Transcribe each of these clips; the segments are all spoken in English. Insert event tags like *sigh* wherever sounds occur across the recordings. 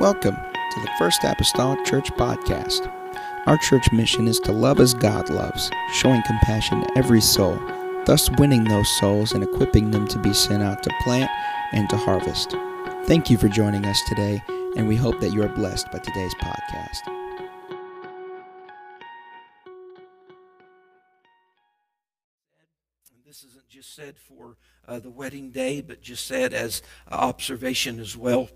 Welcome to the First Apostolic Church Podcast. Our church mission is to love as God loves, showing compassion to every soul, thus winning those souls and equipping them to be sent out to plant and to harvest. Thank you for joining us today, and we hope that you are blessed by today's podcast. This isn't just said for uh, the wedding day, but just said as observation as well.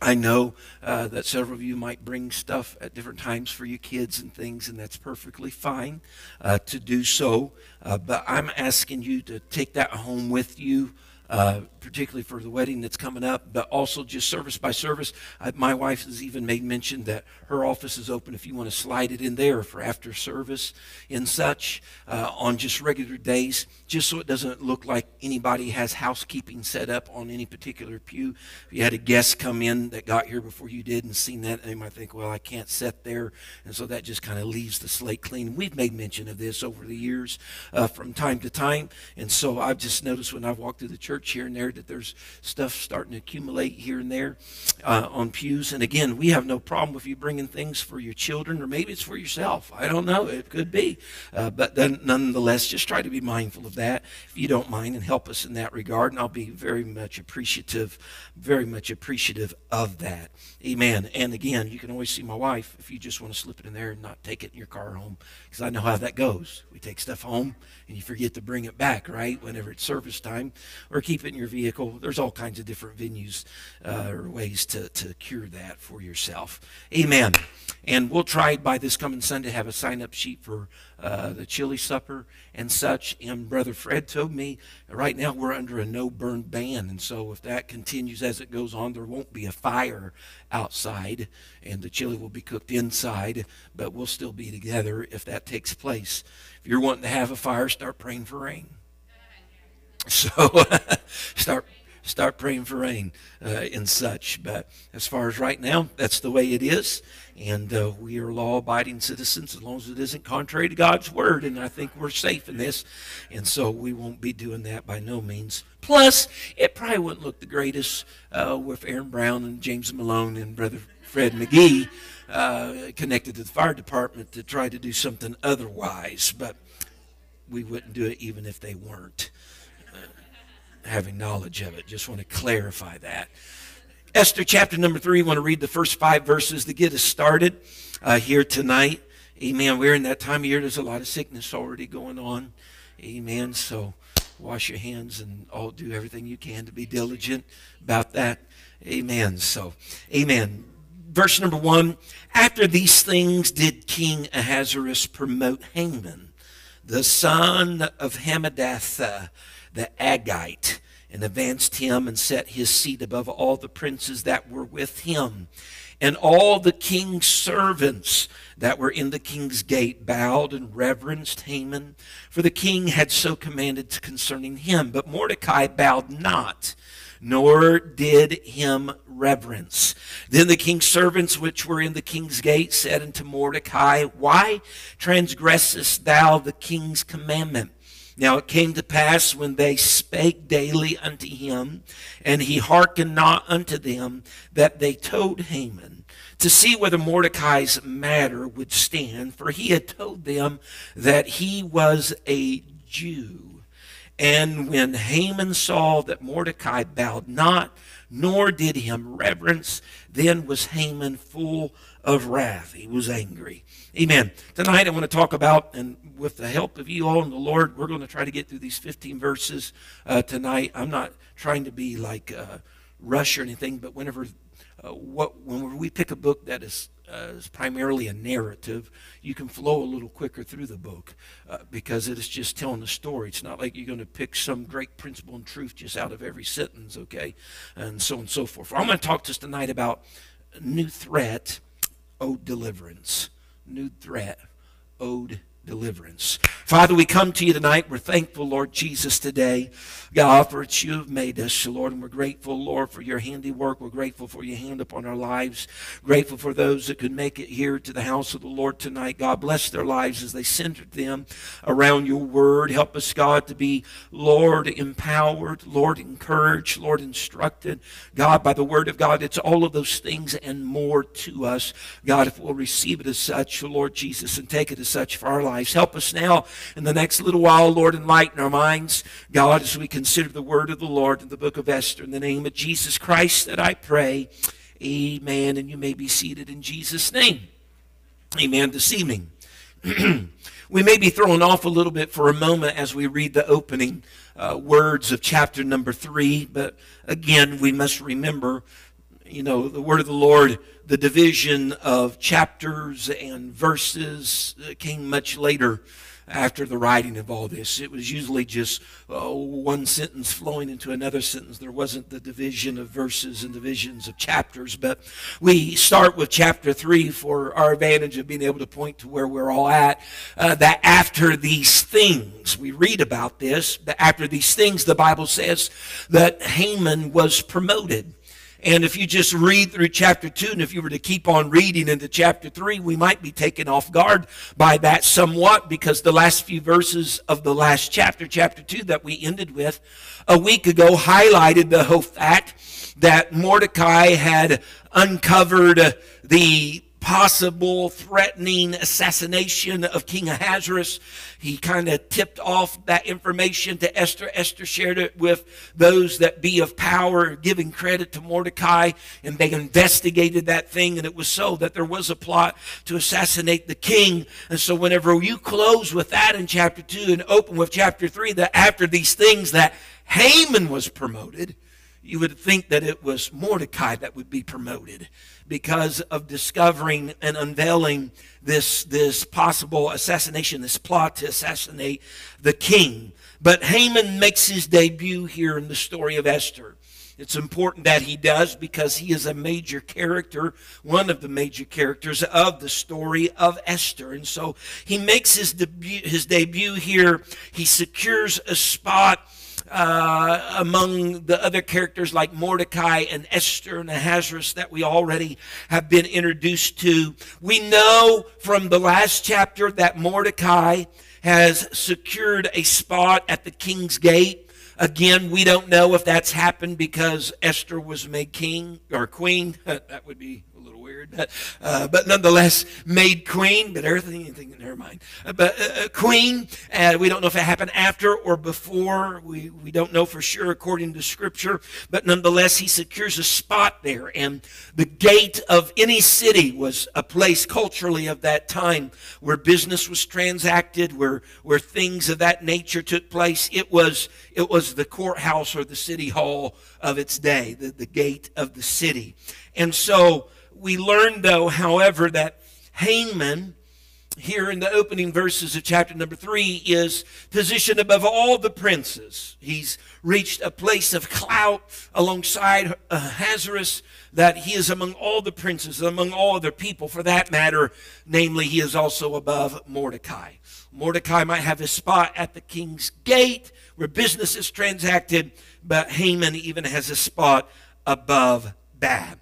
I know uh, that several of you might bring stuff at different times for your kids and things, and that's perfectly fine uh, to do so. Uh, but I'm asking you to take that home with you uh, particularly for the wedding that's coming up, but also just service by service. Uh, my wife has even made mention that her office is open if you want to slide it in there for after service and such uh, on just regular days, just so it doesn't look like anybody has housekeeping set up on any particular pew. If you had a guest come in that got here before you did and seen that, they might think, well, I can't sit there. And so that just kind of leaves the slate clean. We've made mention of this over the years uh, from time to time. And so I've just noticed when I've walked through the church here and there that there's stuff starting to accumulate here and there uh, on pews. And again, we have no problem with you bringing things for your children, or maybe it's for yourself. I don't know. It could be. Uh, but then, nonetheless, just try to be mindful of that if you don't mind and help us in that regard. And I'll be very much appreciative, very much appreciative of that. Amen. And again, you can always see my wife if you just want to slip it in there and not take it in your car home, because I know how that goes. We take stuff home and you forget to bring it back, right, whenever it's service time, or keep it in your vehicle. There's all kinds of different venues uh, or ways to, to cure that for yourself. Amen. And we'll try by this coming Sunday to have a sign up sheet for uh, the chili supper and such. And Brother Fred told me right now we're under a no burn ban. And so if that continues as it goes on, there won't be a fire outside and the chili will be cooked inside, but we'll still be together if that takes place. If you're wanting to have a fire, start praying for rain. *laughs* So *laughs* start start praying for rain uh, and such. But as far as right now, that's the way it is. And uh, we are law abiding citizens as long as it isn't contrary to God's word. And I think we're safe in this. And so we won't be doing that by no means. Plus, it probably wouldn't look the greatest uh, with Aaron Brown and James Malone and Brother Fred McGee uh, connected to the fire department to try to do something otherwise. But we wouldn't do it even if they weren't having knowledge of it. Just want to clarify that. Esther chapter number three, want to read the first five verses to get us started uh, here tonight. Amen. We're in that time of year, there's a lot of sickness already going on. Amen. So wash your hands and all do everything you can to be diligent about that. Amen. So, amen. Verse number one After these things did King Ahasuerus promote Haman, the son of Hammedatha the Agagite, and advanced him and set his seat above all the princes that were with him. And all the king's servants that were in the king's gate bowed and reverenced Haman, for the king had so commanded concerning him. But Mordecai bowed not, nor did him reverence. Then the king's servants which were in the king's gate said unto Mordecai, Why transgressest thou the king's commandment? Now it came to pass when they spake daily unto him, and he hearkened not unto them, that they told Haman to see whether Mordecai's matter would stand, for he had told them that he was a Jew. And when Haman saw that Mordecai bowed not, nor did him reverence, then was Haman full of wrath. He was angry. Amen. Tonight I want to talk about, and with the help of you all and the Lord, we're going to try to get through these 15 verses uh, tonight. I'm not trying to be like uh, rush or anything, but whenever uh, what when we pick a book that is, uh, is primarily a narrative, you can flow a little quicker through the book uh, because it is just telling a story. It's not like you're going to pick some great principle and truth just out of every sentence, okay, and so on and so forth. I'm going to talk to us tonight about new threat, owed deliverance. New threat, owed deliverance. Father, we come to you tonight. We're thankful, Lord Jesus, today. God, for it's you have made us, Lord, and we're grateful, Lord, for your handiwork. We're grateful for your hand upon our lives. Grateful for those that could make it here to the house of the Lord tonight. God, bless their lives as they centered them around your word. Help us, God, to be, Lord, empowered, Lord, encouraged, Lord, instructed. God, by the word of God, it's all of those things and more to us. God, if we'll receive it as such, Lord Jesus, and take it as such for our lives. Help us now in the next little while, Lord, enlighten our minds, God, as we consider the word of the Lord in the book of Esther. In the name of Jesus Christ that I pray. Amen. And you may be seated in Jesus' name. Amen. This evening. *clears throat* we may be thrown off a little bit for a moment as we read the opening uh, words of chapter number three, but again, we must remember, you know, the word of the Lord, the division of chapters and verses came much later after the writing of all this. It was usually just uh, one sentence flowing into another sentence. There wasn't the division of verses and divisions of chapters. But we start with chapter 3 for our advantage of being able to point to where we're all at. Uh, that after these things, we read about this, that after these things, the Bible says that Haman was promoted. And if you just read through chapter 2, and if you were to keep on reading into chapter 3, we might be taken off guard by that somewhat because the last few verses of the last chapter, chapter 2, that we ended with a week ago, highlighted the whole fact that Mordecai had uncovered the possible threatening assassination of King Ahasuerus. He kind of tipped off that information to Esther. Esther shared it with those that be of power, giving credit to Mordecai, and they investigated that thing, and it was so that there was a plot to assassinate the king. And so whenever you close with that in chapter 2 and open with chapter 3, that after these things that Haman was promoted, you would think that it was Mordecai that would be promoted because of discovering and unveiling this, this possible assassination, this plot to assassinate the king. But Haman makes his debut here in the story of Esther. It's important that he does because he is a major character, one of the major characters of the story of Esther. And so he makes his debut, his debut here. He secures a spot uh, among the other characters like Mordecai and Esther and Ahasuerus that we already have been introduced to. We know from the last chapter that Mordecai has secured a spot at the king's gate. Again, we don't know if that's happened because Esther was made king or queen. *laughs* that would be weird, but, uh, but nonetheless, made queen, but everything, never mind. Uh, but uh, uh queen, uh, we don't know if it happened after or before. We, we don't know for sure according to scripture, but nonetheless, he secures a spot there. And the gate of any city was a place culturally of that time where business was transacted, where, where things of that nature took place. It was, it was the courthouse or the city hall of its day, the, the gate of the city. And so we learn, though, however, that Haman, here in the opening verses of chapter number three, is positioned above all the princes. He's reached a place of clout alongside uh, Ahasuerus that he is among all the princes, among all other people, for that matter. Namely, he is also above Mordecai. Mordecai might have his spot at the king's gate where business is transacted, but Haman even has a spot above that.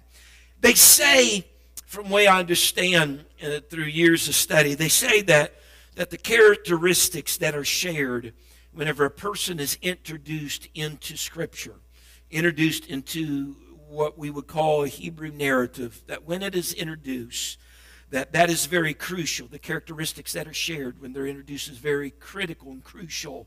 They say, from way I understand uh, through years of study, they say that, that the characteristics that are shared whenever a person is introduced into Scripture, introduced into what we would call a Hebrew narrative, that when it is introduced, that that is very crucial. The characteristics that are shared when they're introduced is very critical and crucial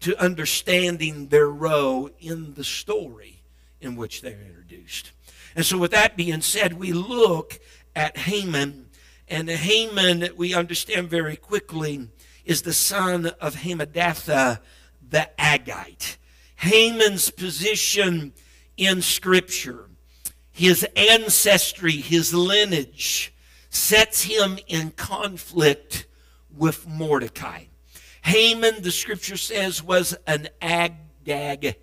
to understanding their role in the story in which they're introduced. And so, with that being said, we look at Haman. And Haman, we understand very quickly, is the son of Hammedatha the Agagite. Haman's position in Scripture, his ancestry, his lineage, sets him in conflict with Mordecai. Haman, the Scripture says, was an Agagite.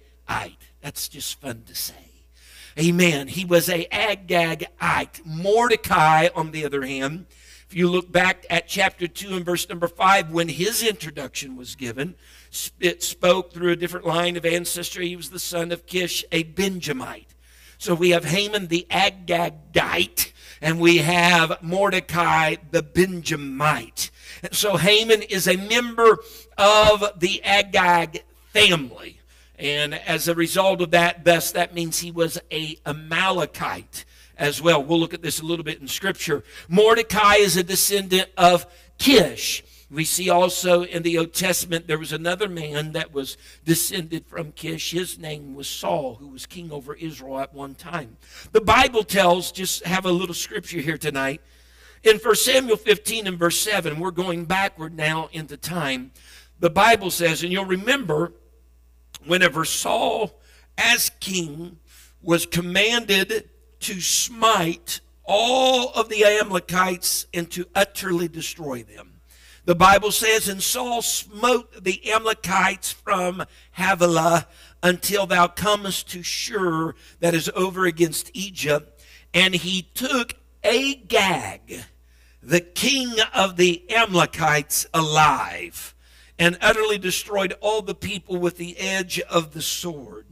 That's just fun to say. Amen. He was a Agagite. Mordecai, on the other hand, if you look back at chapter 2 and verse number 5, when his introduction was given, it spoke through a different line of ancestry. He was the son of Kish, a Benjamite. So we have Haman the Agagite, and we have Mordecai the Benjamite. So Haman is a member of the Agag family. And as a result of that, thus that means he was a Amalekite as well. We'll look at this a little bit in Scripture. Mordecai is a descendant of Kish. We see also in the Old Testament there was another man that was descended from Kish. His name was Saul, who was king over Israel at one time. The Bible tells, just have a little scripture here tonight. In 1 Samuel 15 and verse 7, we're going backward now into time. The Bible says, and you'll remember whenever Saul, as king, was commanded to smite all of the Amalekites and to utterly destroy them. The Bible says, And Saul smote the Amalekites from Havilah until thou comest to Shur, that is over against Egypt. And he took Agag, the king of the Amalekites, alive, and utterly destroyed all the people with the edge of the sword.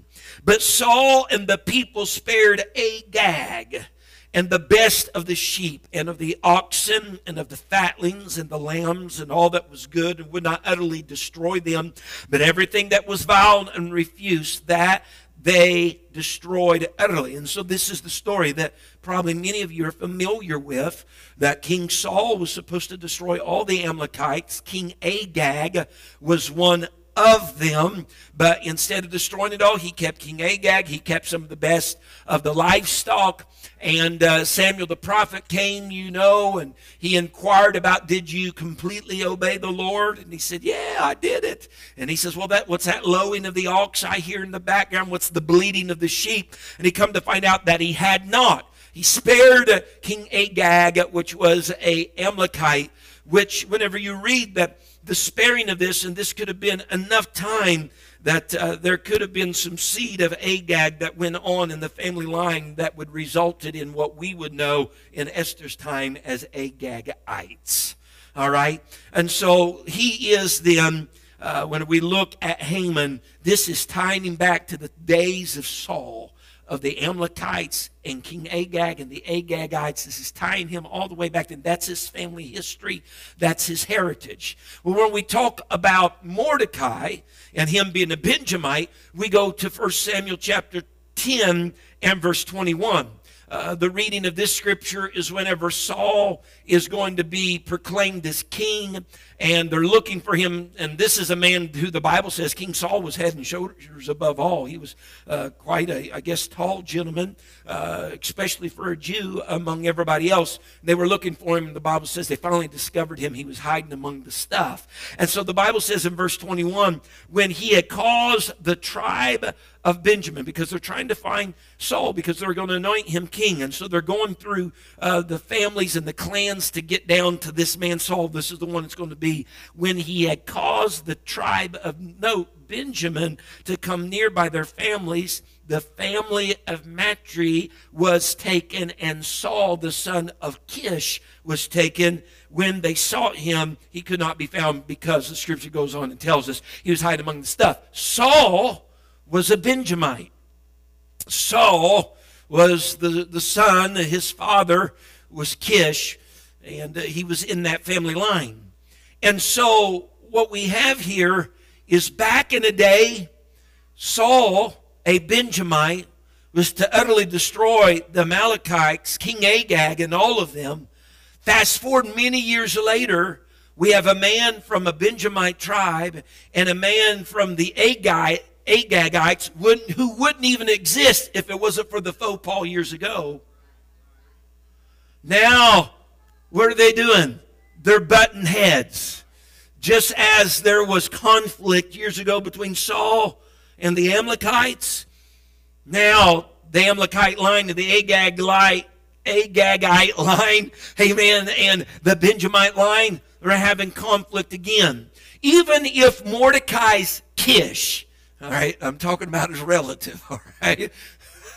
But Saul and the people spared Agag and the best of the sheep and of the oxen and of the fatlings and the lambs and all that was good and would not utterly destroy them, but everything that was vile and refused that they destroyed utterly. And so this is the story that probably many of you are familiar with that King Saul was supposed to destroy all the Amalekites. King Agag was one of them. But instead of destroying it all, he kept King Agag. He kept some of the best of the livestock. And uh, Samuel the prophet came, you know, and he inquired about, did you completely obey the Lord? And he said, yeah, I did it. And he says, well, that what's that lowing of the ox I hear in the background? What's the bleating of the sheep? And he come to find out that he had not. He spared King Agag, which was a Amalekite, which whenever you read that the sparing of this, and this could have been enough time that uh, there could have been some seed of Agag that went on in the family line that would resulted in what we would know in Esther's time as Agagites. All right? And so he is then, uh, when we look at Haman, this is tying him back to the days of Saul of the Amalekites and King Agag and the Agagites. This is tying him all the way back then. That's his family history. That's his heritage. Well, when we talk about Mordecai and him being a Benjamite, we go to 1 Samuel chapter 10 and verse 21. Uh, the reading of this scripture is whenever Saul is going to be proclaimed as king, and they're looking for him. And this is a man who the Bible says King Saul was head and shoulders above all. He was uh, quite a, I guess, tall gentleman, uh, especially for a Jew among everybody else. They were looking for him, and the Bible says they finally discovered him. He was hiding among the stuff. And so the Bible says in verse 21 when he had caused the tribe of Benjamin because they're trying to find Saul because they're going to anoint him king. And so they're going through uh, the families and the clans to get down to this man Saul. This is the one that's going to be when he had caused the tribe of note, Benjamin, to come near by their families. The family of Matri was taken, and Saul, the son of Kish, was taken. When they sought him, he could not be found because the scripture goes on and tells us he was hiding among the stuff. Saul was a Benjamite. Saul was the, the son, his father was Kish, and uh, he was in that family line. And so, what we have here is back in a day, Saul, a Benjamite, was to utterly destroy the Amalekites, King Agag, and all of them. Fast forward many years later, we have a man from a Benjamite tribe and a man from the Agite, Agagites who wouldn't even exist if it wasn't for the faux Paul years ago. Now, what are they doing? They're butting heads. Just as there was conflict years ago between Saul and the Amalekites, now the Amalekite line and the Agagite, Agagite line, *laughs* amen, and the Benjamite line they're having conflict again. Even if Mordecai's Kish, all right, I'm talking about his relative. *laughs* All right,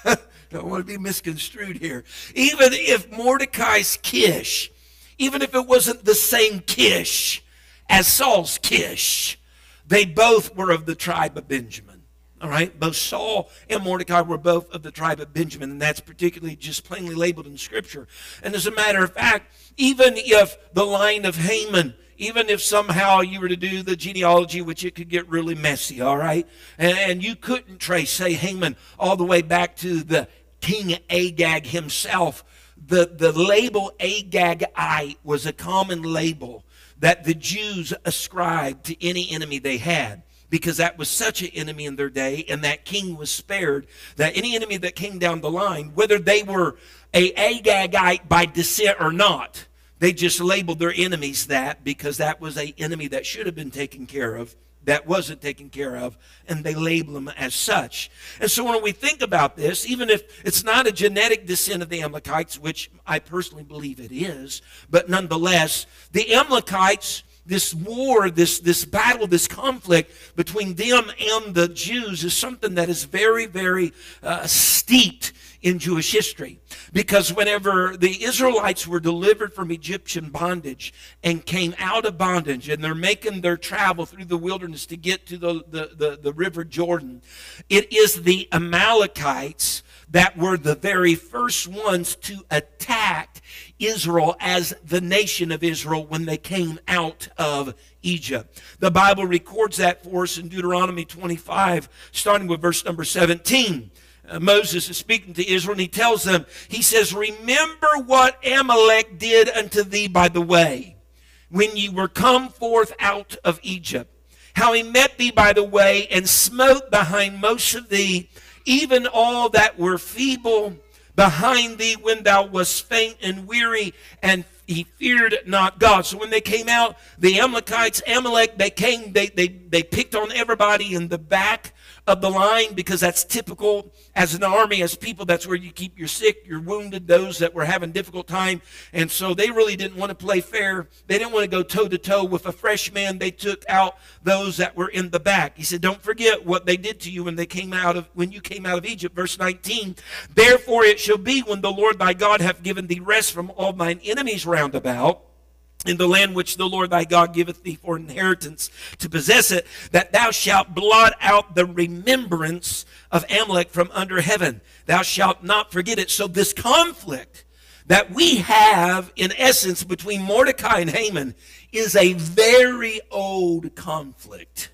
*laughs* don't want to be misconstrued here. Even if Mordecai's Kish even if it wasn't the same Kish as Saul's Kish, they both were of the tribe of Benjamin. All right, both Saul and Mordecai were both of the tribe of Benjamin, and that's particularly just plainly labeled in Scripture. And as a matter of fact, even if the line of Haman even if somehow you were to do the genealogy, which it could get really messy, all right? And, and, you couldn't trace, say, Haman all the way back to the King Agag himself. The, the label Agagite was a common label that the Jews ascribed to any enemy they had because that was such an enemy in their day and that king was spared that any enemy that came down the line whether they were a agagite by descent or not they just labeled their enemies that because that was a enemy that should have been taken care of that wasn't taken care of, and they label them as such. And so when we think about this, even if it's not a genetic descent of the Amalekites, which I personally believe it is, but nonetheless, the Amalekites this war, this, this battle, this conflict between them and the Jews is something that is very, very uh, steeped in Jewish history. Because whenever the Israelites were delivered from Egyptian bondage and came out of bondage, and they're making their travel through the wilderness to get to the, the, the, the river Jordan, it is the Amalekites that were the very first ones to attack Israel as the nation of Israel when they came out of Egypt. The Bible records that for us in Deuteronomy 25, starting with verse number 17. Uh, Moses is speaking to Israel and he tells them, he says, Remember what Amalek did unto thee by the way, when ye were come forth out of Egypt, how he met thee by the way and smote behind most of thee, even all that were feeble behind thee when thou wast faint and weary, and he feared not God. So when they came out, the Amalekites, Amalek, they came, they, they, they picked on everybody in the back of the line because that's typical as an army, as people. That's where you keep your sick, your wounded, those that were having difficult time. And so they really didn't want to play fair. They didn't want to go toe to toe with a fresh man. They took out those that were in the back. He said, "Don't forget what they did to you when they came out of when you came out of Egypt." Verse 19. Therefore it shall be when the Lord thy God hath given thee rest from all thine enemies round about in the land which the Lord thy God giveth thee for inheritance to possess it, that thou shalt blot out the remembrance of Amalek from under heaven. Thou shalt not forget it. So this conflict that we have in essence between Mordecai and Haman is a very old conflict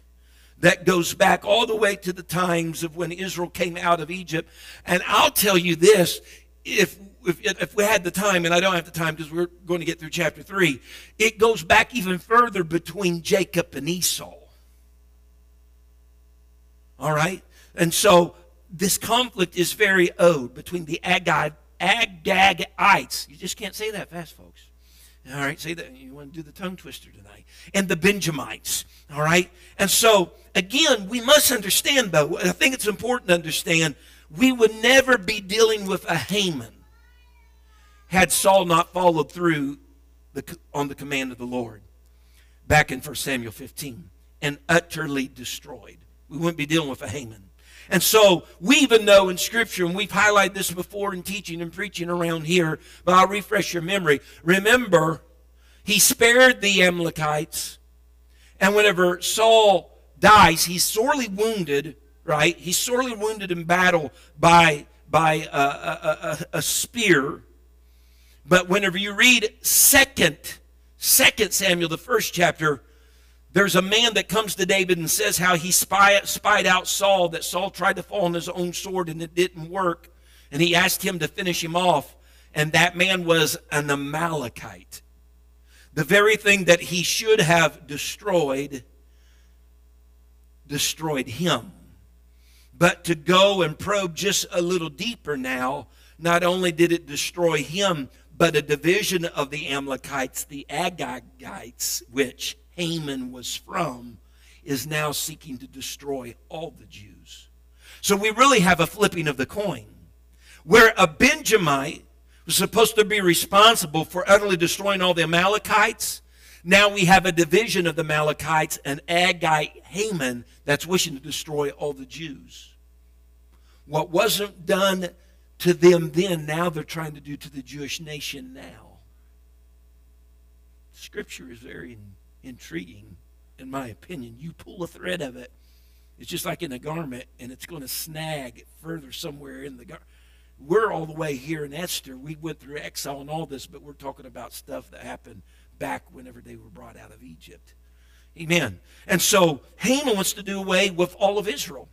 that goes back all the way to the times of when Israel came out of Egypt. And I'll tell you this, if if, if we had the time, and I don't have the time because we're going to get through chapter 3, it goes back even further between Jacob and Esau. All right? And so this conflict is very old between the Agag, Agagites. You just can't say that fast, folks. All right, say that. You want to do the tongue twister tonight. And the Benjamites. All right? And so, again, we must understand, though, I think it's important to understand, we would never be dealing with a Haman had Saul not followed through the, on the command of the Lord back in 1 Samuel 15 and utterly destroyed. We wouldn't be dealing with a Haman. And so we even know in Scripture, and we've highlighted this before in teaching and preaching around here, but I'll refresh your memory. Remember, he spared the Amalekites, and whenever Saul dies, he's sorely wounded, right? He's sorely wounded in battle by, by a, a, a, a spear but whenever you read second, second Samuel, the first chapter, there's a man that comes to David and says how he spy, spied out Saul, that Saul tried to fall on his own sword and it didn't work. And he asked him to finish him off. And that man was an Amalekite. The very thing that he should have destroyed, destroyed him. But to go and probe just a little deeper now, not only did it destroy him, but a division of the Amalekites, the Agagites, which Haman was from, is now seeking to destroy all the Jews. So we really have a flipping of the coin. Where a Benjamite was supposed to be responsible for utterly destroying all the Amalekites, now we have a division of the Amalekites, an Agite Haman that's wishing to destroy all the Jews. What wasn't done to them then, now they're trying to do to the Jewish nation now. Scripture is very intriguing, in my opinion. You pull a thread of it, it's just like in a garment, and it's going to snag further somewhere in the garment. We're all the way here in Esther. We went through exile and all this, but we're talking about stuff that happened back whenever they were brought out of Egypt. Amen. And so Haman wants to do away with all of Israel.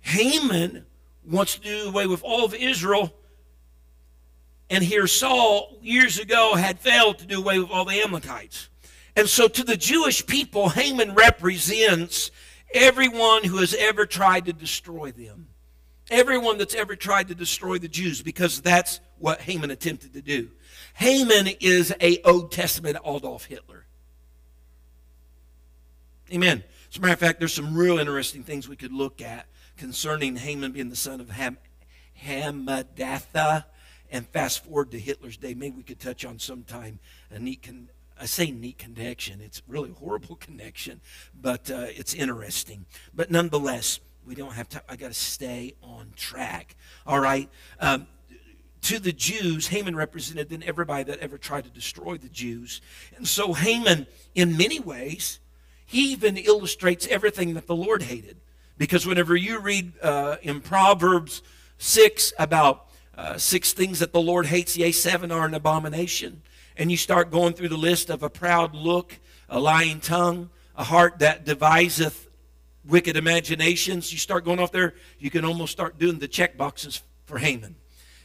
Haman wants to do away with all of Israel. And here Saul, years ago, had failed to do away with all the Amalekites. And so to the Jewish people, Haman represents everyone who has ever tried to destroy them. Everyone that's ever tried to destroy the Jews, because that's what Haman attempted to do. Haman is a Old Testament Adolf Hitler. Amen. As a matter of fact, there's some real interesting things we could look at concerning Haman being the son of Ham, Hammedatha. And fast forward to Hitler's day. Maybe we could touch on sometime a neat con- I say neat connection. It's really a horrible *laughs* connection, but uh, it's interesting. But nonetheless, we don't have time. I got to stay on track. All right. Um, to the Jews, Haman represented then everybody that ever tried to destroy the Jews. And so Haman, in many ways, he even illustrates everything that the Lord hated. Because whenever you read uh, in Proverbs 6 about uh, six things that the Lord hates, yea, seven are an abomination, and you start going through the list of a proud look, a lying tongue, a heart that deviseth wicked imaginations, you start going off there, you can almost start doing the check boxes for Haman.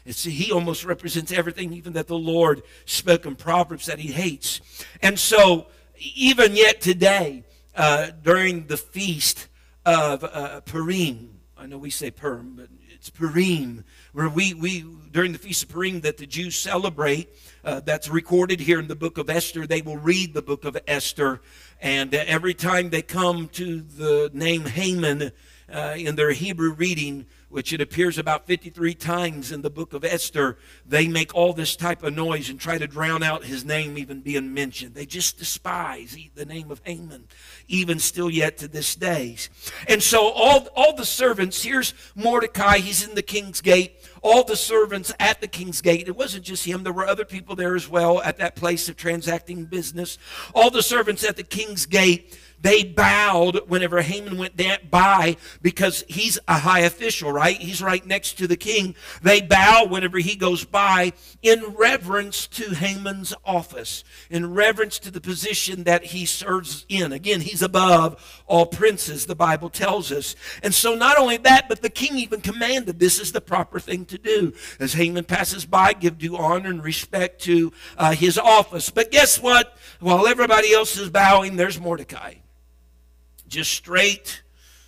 It's, he almost represents everything, even that the Lord spoke in Proverbs that he hates. And so, even yet today, uh, during the feast of uh, Purim, I know we say Purim, but it's Purim, where we, we during the feast of Purim that the Jews celebrate. Uh, that's recorded here in the book of Esther. They will read the book of Esther, and uh, every time they come to the name Haman uh, in their Hebrew reading, which it appears about 53 times in the book of Esther, they make all this type of noise and try to drown out his name even being mentioned. They just despise the name of Haman, even still yet to this day. And so all, all the servants, here's Mordecai, he's in the king's gate. All the servants at the king's gate, it wasn't just him, there were other people there as well at that place of transacting business. All the servants at the king's gate they bowed whenever Haman went by because he's a high official, right? He's right next to the king. They bow whenever he goes by in reverence to Haman's office, in reverence to the position that he serves in. Again, he's above all princes, the Bible tells us. And so, not only that, but the king even commanded this is the proper thing to do. As Haman passes by, give due honor and respect to uh, his office. But guess what? While everybody else is bowing, there's Mordecai just straight.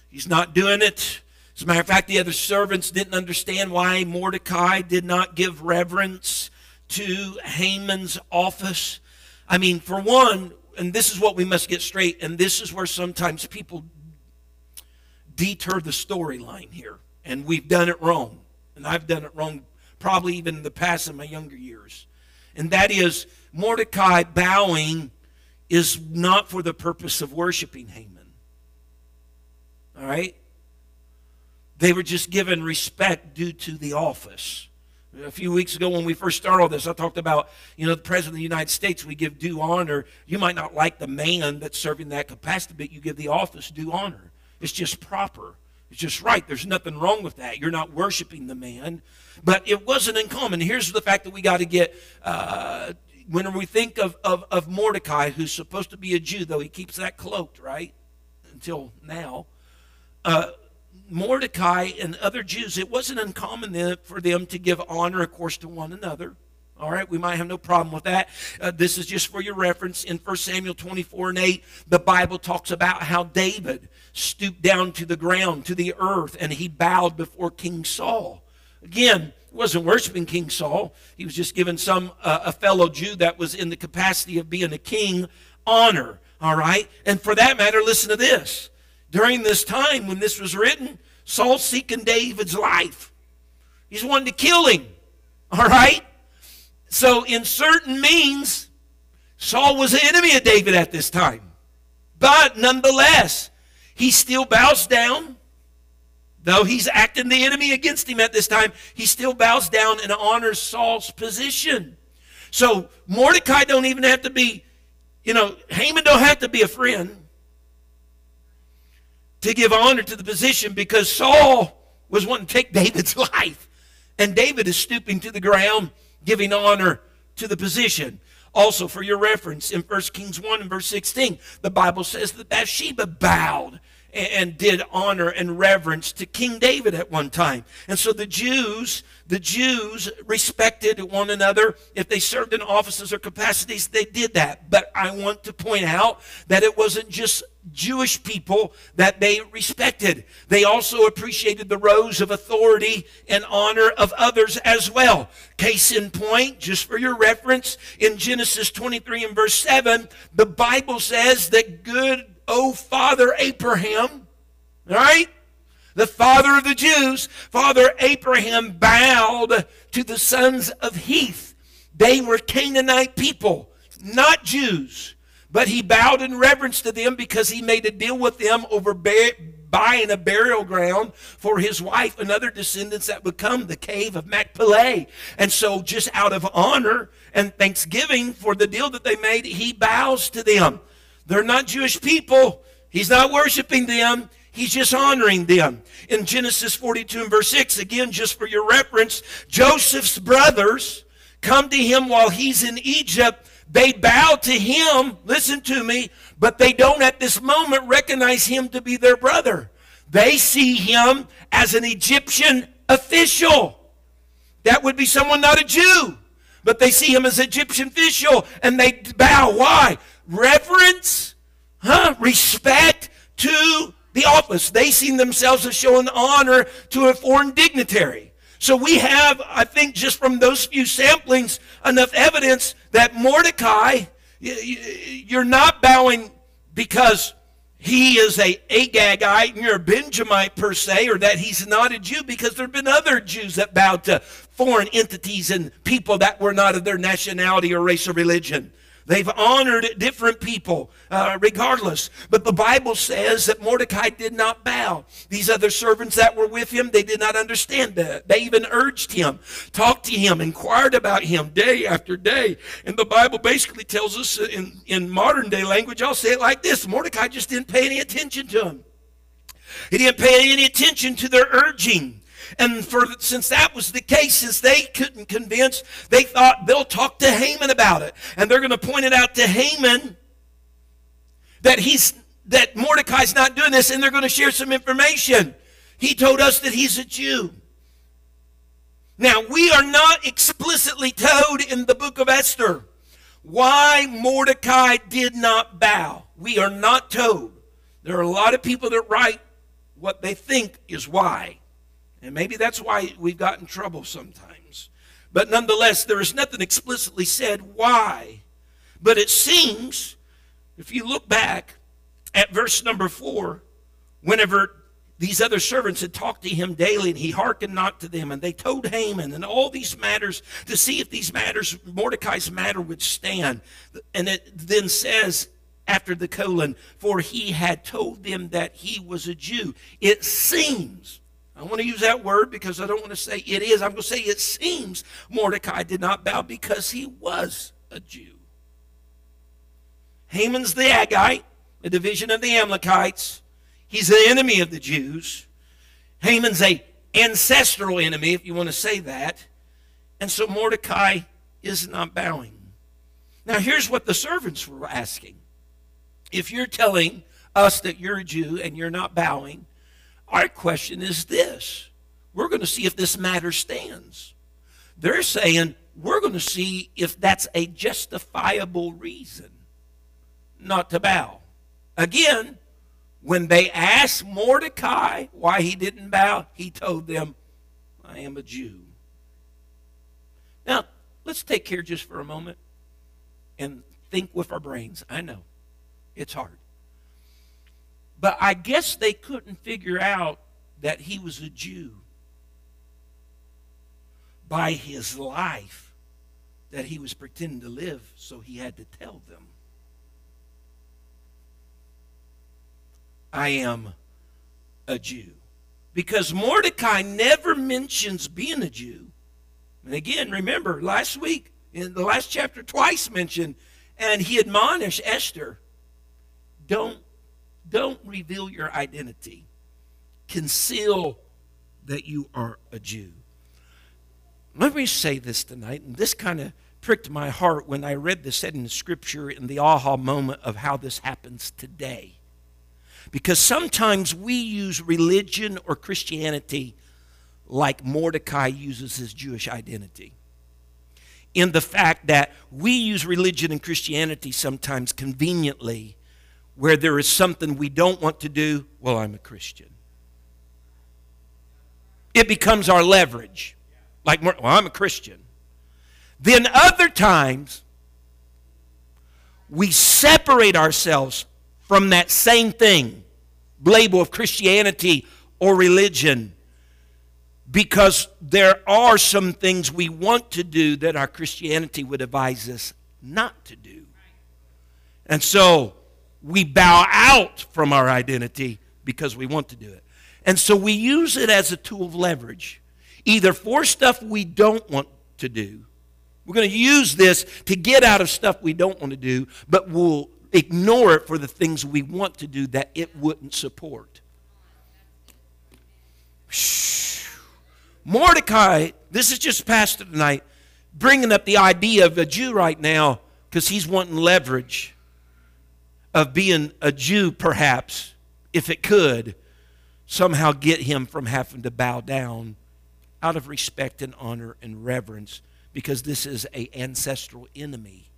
He's not doing it. As a matter of fact, the other servants didn't understand why Mordecai did not give reverence to Haman's office. I mean, for one, and this is what we must get straight, and this is where sometimes people deter the storyline here, and we've done it wrong. And I've done it wrong probably even in the past in my younger years. And that is Mordecai bowing is not for the purpose of worshiping Haman. All right? They were just given respect due to the office. A few weeks ago, when we first started all this, I talked about, you know, the President of the United States, we give due honor. You might not like the man that's serving that capacity, but you give the office due honor. It's just proper. It's just right. There's nothing wrong with that. You're not worshiping the man. But it wasn't uncommon. Here's the fact that we got to get, uh, when we think of, of, of Mordecai, who's supposed to be a Jew, though he keeps that cloaked, right? Until now uh, Mordecai and other Jews, it wasn't uncommon for them to give honor, of course, to one another. All right, we might have no problem with that. Uh, this is just for your reference. In 1 Samuel 24 and 8, the Bible talks about how David stooped down to the ground, to the earth, and he bowed before King Saul. Again, wasn't worshiping King Saul. He was just giving some uh, a fellow Jew that was in the capacity of being a king honor. All right, and for that matter, listen to this during this time when this was written, Saul's seeking David's life. He's wanting to kill him. All right? So, in certain means, Saul was the enemy of David at this time. But nonetheless, he still bows down. Though he's acting the enemy against him at this time, he still bows down and honors Saul's position. So Mordecai don't even have to be, you know, Haman don't have to be a friend to give honor to the position because Saul was wanting to take *laughs* David's life. And David is stooping to the ground, giving honor to the position. Also, for your reference, in 1 Kings 1 and verse 16, the Bible says that Bathsheba bowed and did honor and reverence to King David at one time. And so the Jews, the Jews respected one another. If they served in offices or capacities, they did that. But I want to point out that it wasn't just Jewish people that they respected. They also appreciated the rows of authority and honor of others as well. Case in point, just for your reference, in Genesis 23 and verse 7, the Bible says that good oh Father Abraham, right? The father of the Jews, Father Abraham bowed to the sons of Heth. They were Canaanite people, not Jews. But he bowed in reverence to them because he made a deal with them over buying a burial ground for his wife and other descendants that would come, the cave of Machpelah. And so, just out of honor and thanksgiving for the deal that they made, he bows to them. They're not Jewish people. He's not worshiping them. He's just honoring them. In Genesis 42 and verse 6, again, just for your reference, Joseph's brothers come to him while he's in Egypt. They bow to him, listen to me, but they don't at this moment recognize him to be their brother. They see him as an Egyptian official. That would be someone not a Jew, but they see him as Egyptian official and they bow. Why? reverence, huh? respect to the office. They see themselves as showing honor to a foreign dignitary. So we have, I think, just from those few samplings, enough evidence that Mordecai, you're not bowing because he is a Agagite and you're a Benjamite per se, or that he's not a Jew, because there have been other Jews that bowed to foreign entities and people that were not of their nationality or race or religion. They've honored different people uh, regardless. But the Bible says that Mordecai did not bow. These other servants that were with him, they did not understand that. They even urged him, talked to him, inquired about him day after day. And the Bible basically tells us in, in modern day language, I'll say it like this Mordecai just didn't pay any attention to him. He didn't pay any attention to their urging. And for since that was the case, since they couldn't convince, they thought they'll talk to Haman about it. And they're going to point it out to Haman that he's that Mordecai's not doing this, and they're going to share some information. He told us that he's a Jew. Now, we are not explicitly told in the book of Esther why Mordecai did not bow. We are not told. There are a lot of people that write what they think is why. And maybe that's why we've got in trouble sometimes. But nonetheless, there is nothing explicitly said why. But it seems, if you look back at verse number four, whenever these other servants had talked to him daily and he hearkened not to them and they told haman and all these matters to see if these matters mordecai's matter would stand and it then says after the colon for he had told them that he was a jew it seems I want to use that word because I don't want to say it is. I'm going to say it seems Mordecai did not bow because he was a Jew. Haman's the Agite, a division of the Amalekites. He's the enemy of the Jews. Haman's a ancestral enemy, if you want to say that. And so Mordecai is not bowing. Now, here's what the servants were asking. If you're telling us that you're a Jew and you're not bowing, our question is this we're going to see if this matter stands. They're saying we're going to see if that's a justifiable reason not to bow. Again, when they asked Mordecai why he didn't bow, he told them, I am a Jew. Now, let's take care just for a moment and think with our brains. I know it's hard. But I guess they couldn't figure out that he was a Jew by his life that he was pretending to live, so he had to tell them. I am a Jew. Because Mordecai never mentions being a Jew. And again, remember, last week in the last chapter twice mentioned, and he admonished Esther, don't, don't reveal your identity. Conceal that you are a Jew. Let me say this tonight, and this kind of pricked my heart when I read this said in scripture in the aha moment of how this happens today. Because sometimes we use religion or Christianity like Mordecai uses his Jewish identity. In the fact that we use religion and Christianity sometimes conveniently where there is something we don't want to do, well, I'm a Christian. It becomes our leverage. Like, well, I'm a Christian. Then other times, we separate ourselves from that same thing, label of Christianity or religion, because there are some things we want to do that our Christianity would advise us not to do. And so we bow out from our identity because we want to do it. And so we use it as a tool of leverage, either for stuff we don't want to do. We're going to use this to get out of stuff we don't want to do, but we'll ignore it for the things we want to do that it wouldn't support. Mordecai, this is just Pastor tonight, bringing up the idea of a Jew right now because he's wanting leverage of being a Jew, perhaps, if it could somehow get him from having to bow down out of respect and honor and reverence because this is an ancestral enemy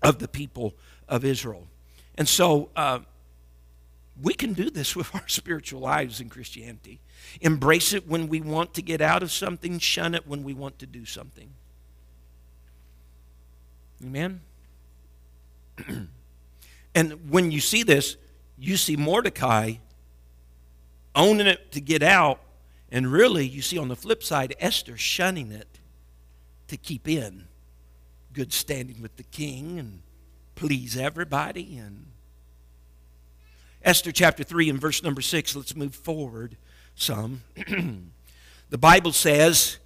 of the people of Israel. And so uh, we can do this *laughs* with our spiritual lives in Christianity. Embrace it when we want to get out of something, shun it when we want to do something. Amen? *clears throat* and when you see this, you see Mordecai owning it to get out, and really, you see on the flip side, Esther shunning it to keep in good standing with the king and please everybody. And Esther chapter 3 and verse number 6, let's move forward some. *clears throat* the Bible says,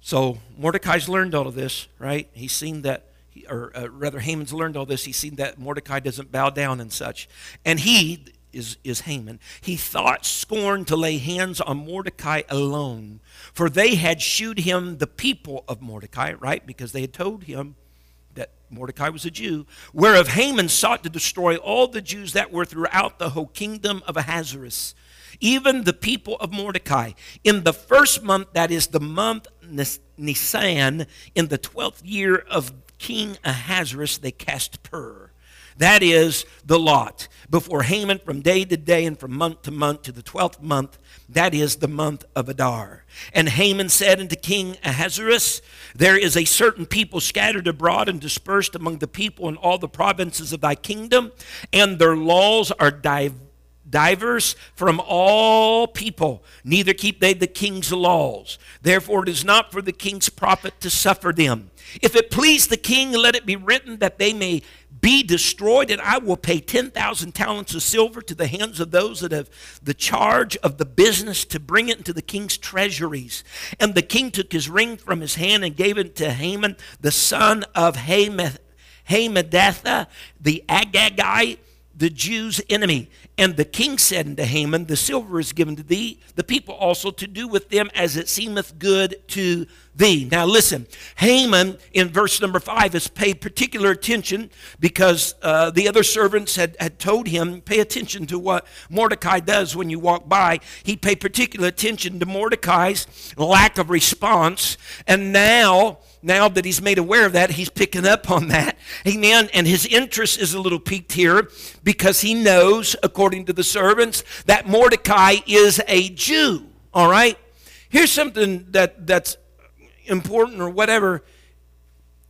so Mordecai's learned all of this, right? He's seen that, or uh, rather, Haman's learned all this. He's seen that Mordecai doesn't bow down and such. And he, is, is Haman. He thought scorn to lay hands on Mordecai alone, for they had shewed him the people of Mordecai, right? Because they had told him that Mordecai was a Jew, whereof Haman sought to destroy all the Jews that were throughout the whole kingdom of Ahasuerus even the people of Mordecai. In the first month, that is the month Nisan, in the twelfth year of King Ahasuerus, they cast pur. That is the lot. Before Haman, from day to day and from month to month to the twelfth month, that is the month of Adar. And Haman said unto King Ahasuerus, There is a certain people scattered abroad and dispersed among the people in all the provinces of thy kingdom, and their laws are diverse divers from all people, neither keep they the king's laws. Therefore, it is not for the king's profit to suffer them. If it please the king, let it be written that they may be destroyed, and I will pay 10,000 talents of silver to the hands of those that have the charge of the business to bring it into the king's treasuries. And the king took his ring from his hand and gave it to Haman, the son of Hameth, Hammedatha, the Agagite the Jews' enemy. And the king said unto Haman, The silver is given to thee, the people also to do with them as it seemeth good to thee. Now listen, Haman in verse number five has paid particular attention because uh, the other servants had, had told him, pay attention to what Mordecai does when you walk by. He paid particular attention to Mordecai's lack of response. And now, now that he's made aware of that, he's picking up on that. Amen. And his interest is a little piqued here because he knows, according to the servants, that Mordecai is a Jew. All right? Here's something that, that's important or whatever.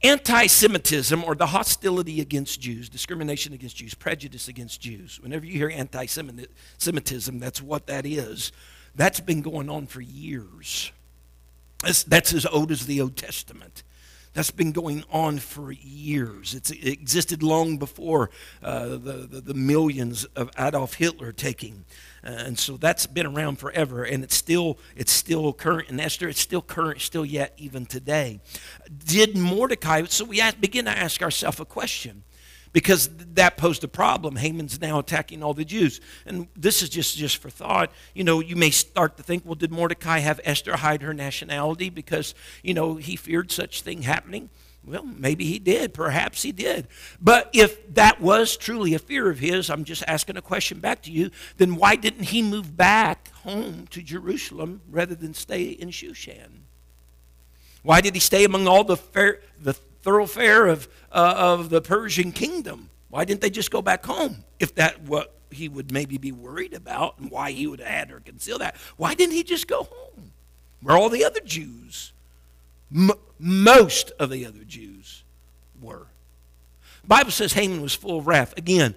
Anti Semitism or the hostility against Jews, discrimination against Jews, prejudice against Jews. Whenever you hear anti Semitism, that's what that is. That's been going on for years. That's, that's as old as the Old Testament. That's been going on for years. It's, it existed long before uh, the, the, the, millions of Adolf Hitler taking. Uh, and so that's been around forever, and it's still, it's still current in Esther. It's still current, still yet, even today. Did Mordecai, so we begin to ask ourselves a question because that posed a problem. Haman's now attacking all the Jews. And this is just, just for thought. You know, you may start to think, well, did Mordecai have Esther hide her nationality because, you know, he feared such thing happening? Well, maybe he did. Perhaps he did. But if that was truly a fear of his, I'm just asking a question back to you, then why didn't he move back home to Jerusalem rather than stay in Shushan? Why did he stay among all the, fair, the thoroughfare of, uh, of the Persian kingdom. Why didn't they just go back home if that what he would maybe be worried about and why he would add or conceal that? Why didn't he just go home where all the other Jews, m- most of the other Jews were? The Bible says Haman was full of wrath. Again,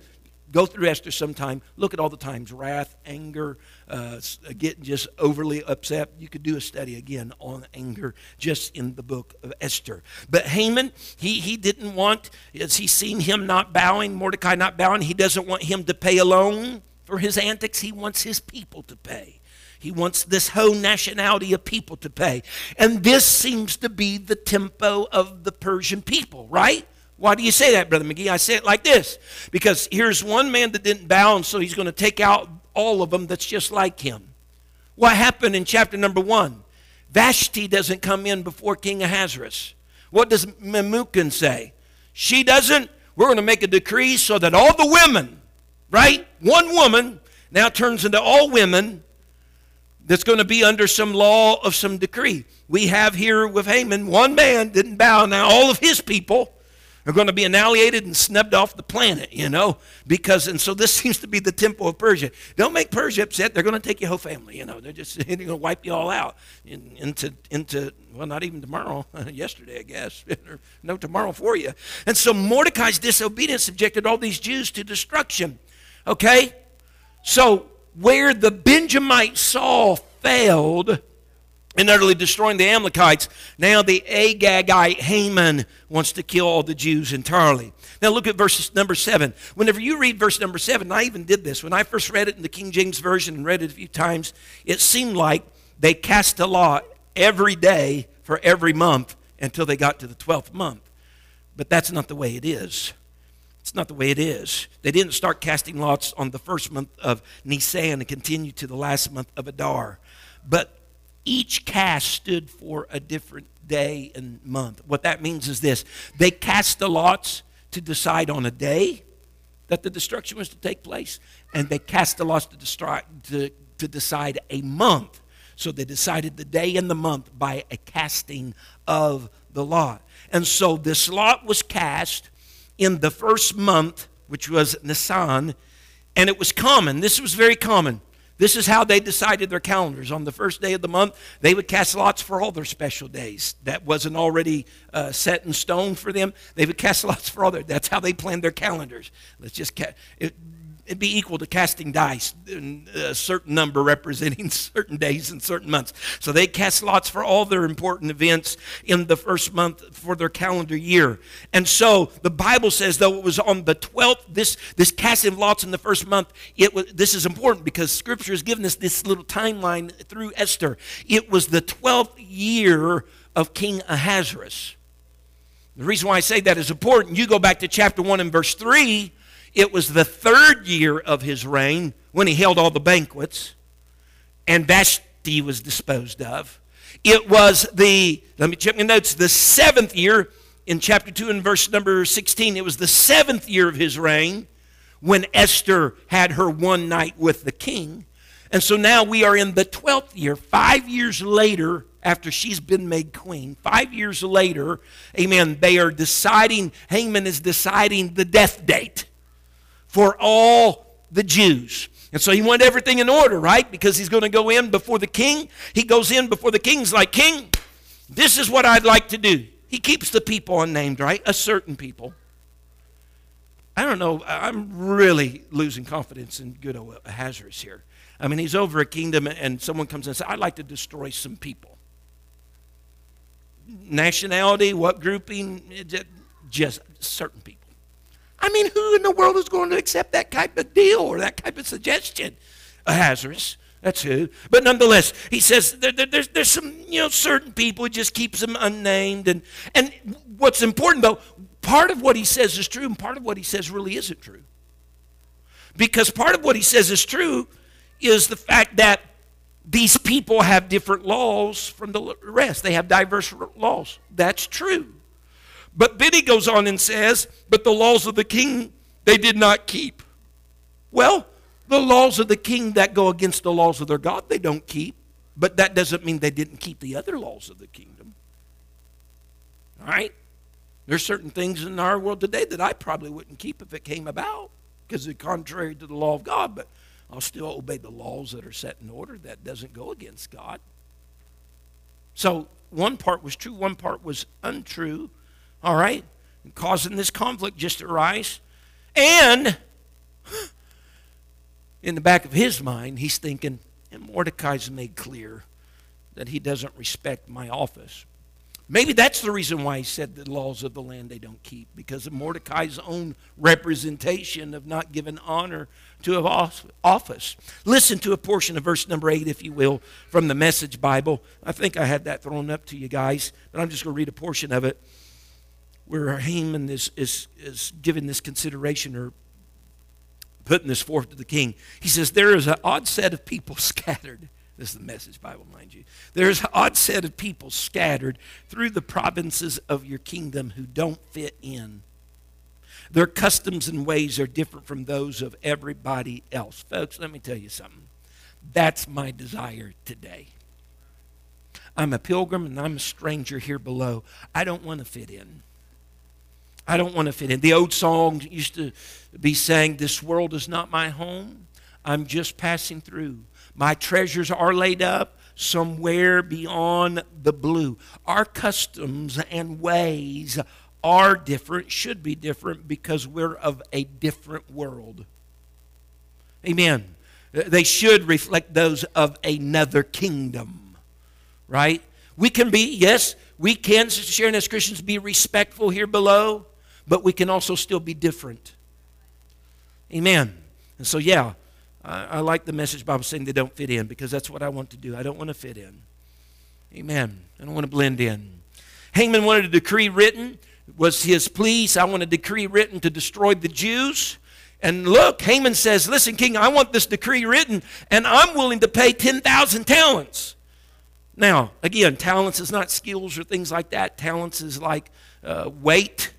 Go through Esther sometime. Look at all the times wrath, anger, uh, getting just overly upset. You could do a study again on anger just in the book of Esther. But Haman, he, he didn't want, as he's seen him not bowing, Mordecai not bowing, he doesn't want him to pay alone for his antics. He wants his people to pay. He wants this whole nationality of people to pay. And this seems to be the tempo of the Persian people, right? Why do you say that, Brother McGee? I say it like this because here's one man that didn't bow, and so he's going to take out all of them that's just like him. What happened in chapter number one? Vashti doesn't come in before King Ahasuerus. What does Memucan say? She doesn't. We're going to make a decree so that all the women, right? One woman now turns into all women that's going to be under some law of some decree. We have here with Haman, one man didn't bow. Now all of his people are going to be annihilated and snubbed off the planet, you know, because, and so this *laughs* seems to be the tempo of Persia. Don't make Persia upset. They're going to take your whole family, you know. They're just *laughs* they're going to wipe you all out in, into, into, well, not even tomorrow, *laughs* yesterday, I guess. no tomorrow for you. And so Mordecai's disobedience subjected all these Jews to destruction, okay? So where the Benjamite Saul failed, and utterly destroying the Amalekites. Now the Agagite Haman wants to kill all the Jews entirely. Now look at verse number seven. Whenever you read verse number seven, I even did this. When I first read it in the King James Version and read it a few times, it seemed like they cast a lot every day for every month until they got to the 12th month. But that's not the way it is. It's not the way it is. They didn't start casting lots on the first month of Nisan and continue to the last month of Adar. But each cast stood for a different day and month. What that means is this they cast the lots to decide on a day that the destruction was to take place, and they cast the lots to, destri- to, to decide a month. So they decided the day and the month by a casting of the lot. And so this lot was cast in the first month, which was Nisan, and it was common. This was very common. This is how they decided their calendars. On the first day of the month, they would cast lots for all their special days. That wasn't already uh, set in stone for them. They would cast *laughs* lots for all their. That's how they planned their calendars. Let's just ca- it'd be equal to casting dice, a certain number representing *laughs* certain days and certain months. So they cast lots for all their important events in the first month for their calendar year. And so the Bible says, though it was on the 12th, this, this casting of lots in the first month, it was, this is important because Scripture has given us this little timeline through Esther. It was the 12th year of King Ahasuerus. The reason why I say that is important, you go back to chapter 1 and verse 3 it was the third year of his reign when he held all the banquets, and Vashti was disposed of. It was the, let me check my notes, the seventh year in chapter 2 and verse number 16. It was the seventh year of his reign when Esther had her one night with the king. And so now we are in the 12th year, five years later after she's been made queen. Five years later, amen, they are deciding, Haman is deciding the death date for all the Jews. And so he wanted everything in order, right? Because he's going to go in before the king. He goes in before the king's like, King, this is what I'd like to do. He keeps the people unnamed, right? A certain people. I don't know. I'm really losing confidence in good Ahasuerus here. I mean, he's over a kingdom, and someone comes and says, I'd like to destroy some people. nationality, what grouping, just certain people. I mean, who in the world is going to accept that type of deal or that type of suggestion? Ahasuerus. That's who. But nonetheless, he says there, there, there's, there's some, you know, certain people, he just keeps them unnamed. And, and what's important, though, part of what he says is true, and part of what he says really isn't true. Because part of what he says is true is the fact that these people have different laws from the rest. They have diverse laws. That's true. But then he goes on and says, But the laws of the king they did not keep. Well, the laws of the king that go against the laws of their God, they don't keep. But that doesn't mean they didn't keep the other laws of the kingdom. All right? There's certain things in our world today that I probably wouldn't keep if it came about because it's contrary to the law of God, but I'll still obey the laws that are set in order. That doesn't go against God. So one part was true, one part was untrue. All right? And causing this conflict just to arise. And in the back of his mind, he's thinking, and Mordecai's made clear that he doesn't respect my office. Maybe that's the reason why he said the laws of the land they don't keep, because of Mordecai's own representation of not giving honor to office. Listen to a portion of verse number 8, if you will, from the Message Bible. I think I had that thrown up to you guys, but I'm just going to read a portion of it where Haman is, is, is giving this consideration or putting this forth to the king. He says, There is an odd set of people *laughs* scattered. This is the message Bible, mind you. There's an odd set of people scattered through the provinces of your kingdom who don't fit in. Their customs and ways are different from those of everybody else. Folks, let me tell you something. That's my desire today. I'm a pilgrim and I'm a stranger here below. I don't want to fit in. I don't want to fit in. The old song used to be saying, This world is not my home. I'm just passing through. My treasures are laid up somewhere beyond the blue. Our customs and ways are different, should be different, because we're of a different world. Amen. They should reflect those of another kingdom, right? We can be, yes, we can, as Christians, be respectful here below but we can also still be different. Amen. And so, yeah, I, I, like the message Bible saying they don't fit in because that's what I want to do. I don't want to fit in. Amen. I don't want to blend in. Haman wanted a decree written, was his plea. I want a decree written to destroy the Jews. And look, Haman says, Listen, King, I want this decree written, and I'm willing to pay 10,000 talents. Now, again, talents is not skills or things like that. Talents is like uh, weight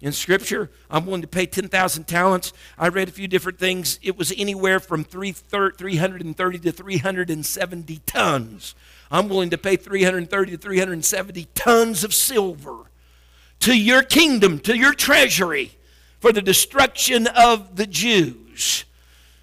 in Scripture. I'm willing to pay 10,000 talents. I read a few different things. It was anywhere from 330 to 370 tons. I'm willing to pay 330 to 370 tons of silver to your kingdom, to your treasury, for the destruction of the Jews.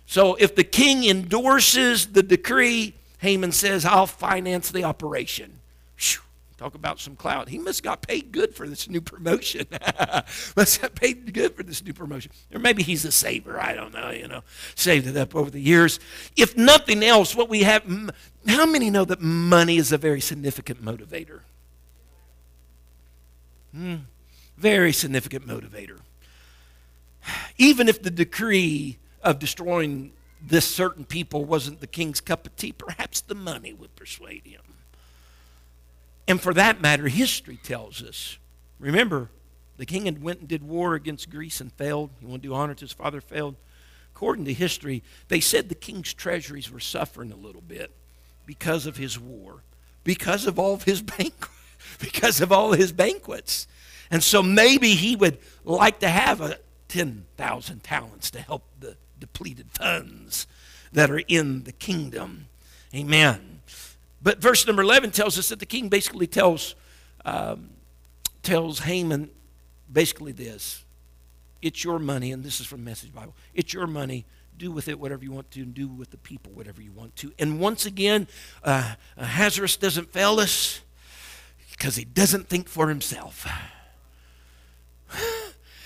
So if the king endorses the decree, Haman says, I'll finance the operation. Whew. Talk about some clout. He must have got paid good for this new promotion. *laughs* must have paid good for this new promotion. Or maybe he's a saver. I don't know, you know. Saved it up over the years. If nothing else, what we have, how many know that money is a very significant motivator? Hmm. Very significant motivator. Even if the decree of destroying this certain people wasn't the king's cup of tea, perhaps the money would persuade him. And for that matter, history tells us. Remember, the king went and did war against Greece and failed. He wanted to do honor to his father, failed. According to history, they said the king's treasuries were suffering a little bit because of his war, because of all of his *laughs* banquets, because of all his banquets. And so maybe he would like to have a 10,000 talents to help the depleted funds that are in the kingdom. Amen. But verse number 11 tells us that the king basically tells, um, tells Haman basically this It's your money, and this is from Message Bible. It's your money. Do with it whatever you want to, and do with the people whatever you want to. And once again, uh, Ahasuerus doesn't fail us because he doesn't think for himself. *sighs*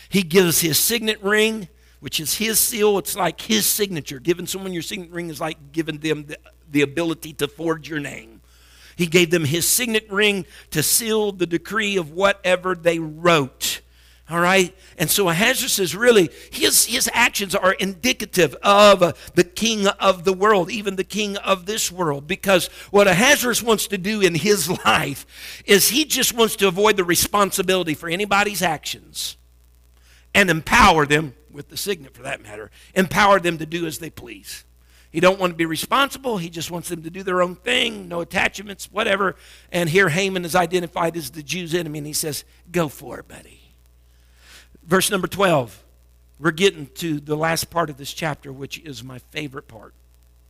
he gives his signet ring, which is his seal. It's like his signature. Giving someone your signet ring is like giving them the the ability to forge your name. He gave them his signet ring to seal the decree of whatever they wrote. All right? And so Ahasuerus is really, his, his actions are indicative of the king of the world, even the king of this world. Because what Ahasuerus wants to do in his *laughs* life is he just wants to avoid the responsibility for anybody's actions and empower them, with the signet for that matter, empower them to do as they please. He don't want to be responsible. He just wants them to do their own thing, no attachments, whatever. And here Haman is identified as the Jews' enemy, and he says, Go for it, buddy. Verse number 12. We're getting to the last part of this chapter, which is my favorite part.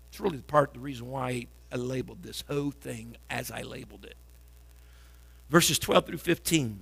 It's really the part, the reason why I labeled this whole thing as I labeled it. Verses 12 through 15.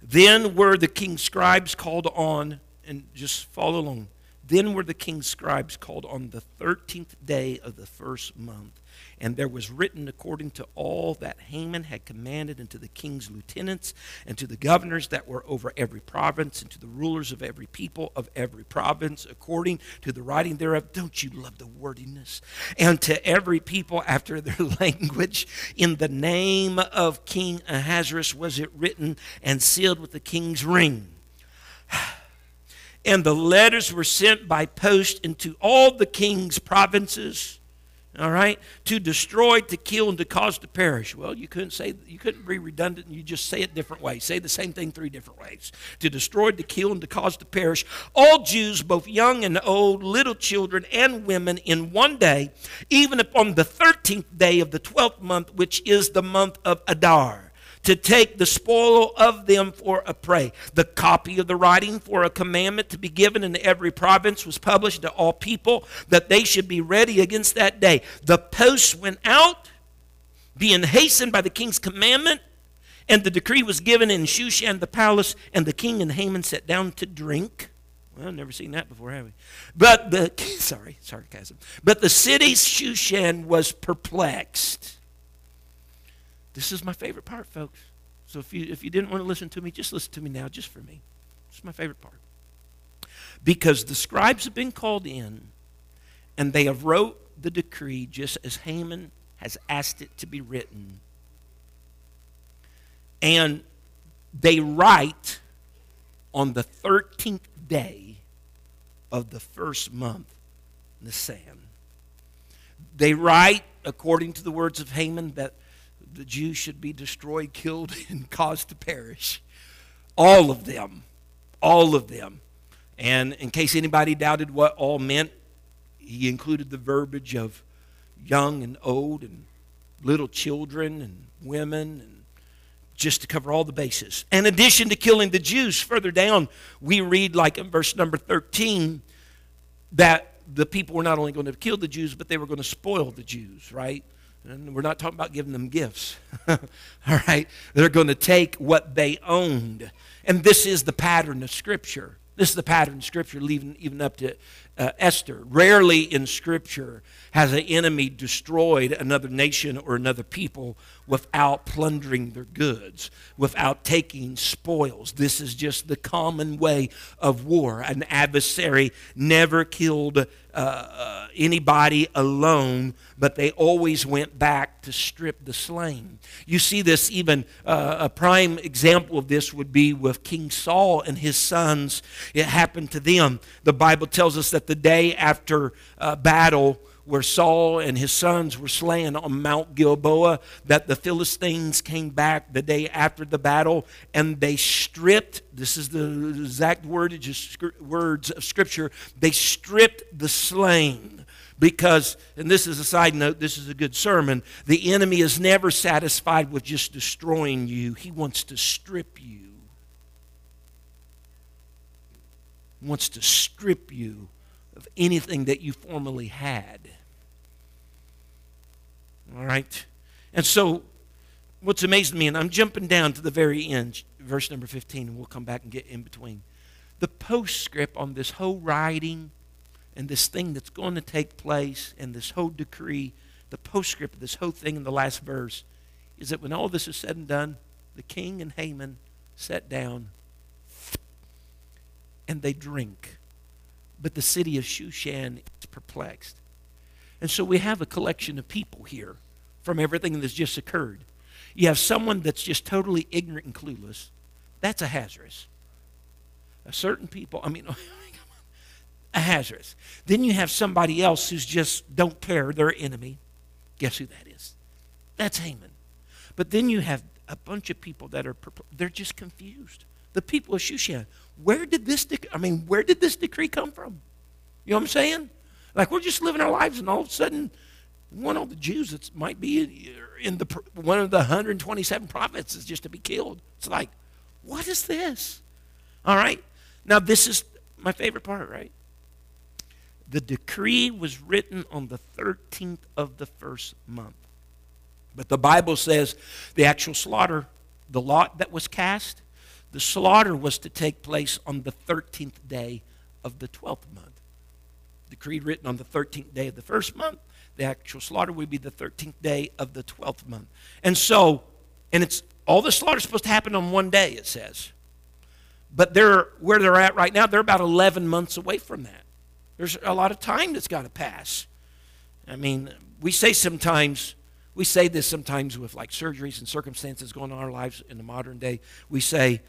Then were the king's scribes called on, and just follow along. Then were the king's scribes called on the 13th day of the first month and there was written according to all that Haman had commanded, and to the king's lieutenants, and to the governors that were over every province, and to the rulers of every people of every province, according to the writing thereof. Don't you love the wordiness? And to every people after their *laughs* language, in the name of King Ahasuerus was it written and sealed with the king's ring. And the letters were sent by post into all the king's provinces all right to destroy to kill and to cause to perish. Well you couldn't say you couldn't be redundant. You just say it different ways. Say the same thing three different ways. To destroy to kill and to cause to perish. All jews both young and old little children and women in one day even upon the 13th day of the 12th month which is the month of adar to take the spoil of them for a prey. The copy of the writing for a commandment to be given in every province was published to all people that they should be ready against that day. The posts went out, being hastened by the king's commandment, and the decree was given in Shushan the palace, and the king and Haman sat down to drink. Well, I've never seen that before, have we? But the *laughs* sorry, sarcasm. But the city Shushan was perplexed this is my favorite part, folks. So if you, if you didn't want to listen to me, just listen to me now, just for me. It's my favorite part. Because the scribes have been called in, and they have wrote the decree just as Haman has asked it to be written. And they write on the 13th day of the first month, Nisan. They write, according to the words of Haman, that the Jews should be destroyed, *laughs* killed, and caused to perish. All of them. All of them. And in case anybody doubted what all meant, he included the verbiage of young and old and little children and women and just to cover all the bases. In addition to killing the Jews, further down, we read, like in verse number 13, that the people were not only going to kill the Jews, but they were going to spoil the Jews, right? And we're not talking about giving them gifts. *laughs* All right? They're going to take what they owned. And this is the pattern of Scripture. This is the pattern of Scripture, even, even up to uh, Esther. Rarely in Scripture has an enemy destroyed another nation or another people without plundering their goods, without taking spoils. This is just the common way of war. An adversary never killed uh, uh, anybody alone, but they always went back to strip the slain. You see this even, uh, a prime example of this would be with King Saul and his sons. It happened to them. The Bible tells us that the day after uh, battle, where Saul and his sons were slain on Mount Gilboa, that the Philistines came back the day after the battle and they stripped, this is the exact word, just words of Scripture, they stripped the slain. Because, and this is a side note, this is a good sermon, the enemy is never satisfied with just destroying you, he wants to strip you. He wants to strip you of anything that you formerly had. All right? And so, what's amazing me, and I'm jumping down to the very end, verse number 15, and we'll come back and get in between. The postscript on this whole writing and this thing that's going to take place and this whole decree, the postscript of this whole thing in the last verse, is that when all this is said and done, the king and Haman sat down and they drink. But the city of Shushan is perplexed. And so we have a collection of people here from everything that's just occurred. You have someone that's just totally ignorant and clueless. That's Ahasuerus. A certain people, I mean, *laughs* Ahasuerus. Then you have somebody else who's just don't care, their enemy. Guess who that is? That's Haman. But then you have a bunch of people that are they're just confused. The people of Shushan. Where did this dec- I mean, where did this decree come from? You know what I'm saying? Like we're just living our lives, and all of a sudden, one of the Jews that might be in the one of the 127 prophets is just to be killed. It's like, what is this? All right. Now this is my favorite part, right? The decree was written on the 13th of the first month. But the Bible says the actual slaughter, the lot that was cast, the slaughter was to take place on the 13th day of the 12th month. Decree written on the 13th day of the first month, the actual slaughter would be the 13th day of the 12th month. And so, and it's all the slaughter is supposed to happen on one day, it says. But they're where they're at right now, they're about 11 months away from that. There's a lot of time that's got to pass. I mean, we say sometimes, we say this sometimes with like surgeries and circumstances going on in our lives in the modern day. We say,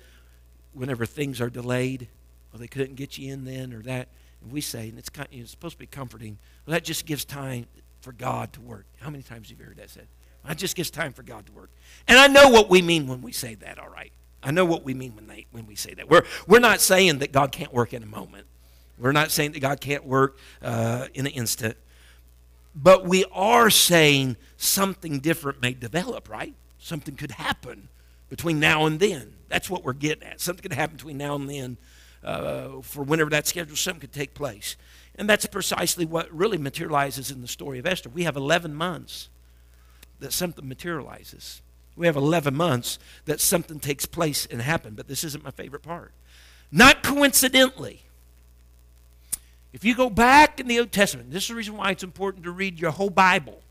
whenever things are delayed, well, they couldn't get you in then or that. And we say, and it's, it's supposed to be comforting, well, that just gives time for God to work. How many times have you heard that said? It just gives time for God to work. And I know what we mean when we say that, all right. I know what we mean when, they, when we say that. We're, we're not saying that God can't work in a moment. We're not saying that God can't work uh, in an instant. But we are saying something different may develop, right? Something could happen between now and then. That's what we're getting at. Something could happen between now and then uh, for whenever that schedule, something could take place. And that's precisely what really materializes in the story of Esther. We have 11 months that something materializes. We have 11 months that something takes place and happen, but this isn't my favorite part. Not coincidentally, if you go back in the Old Testament, this is the reason why it's important to read your whole Bible,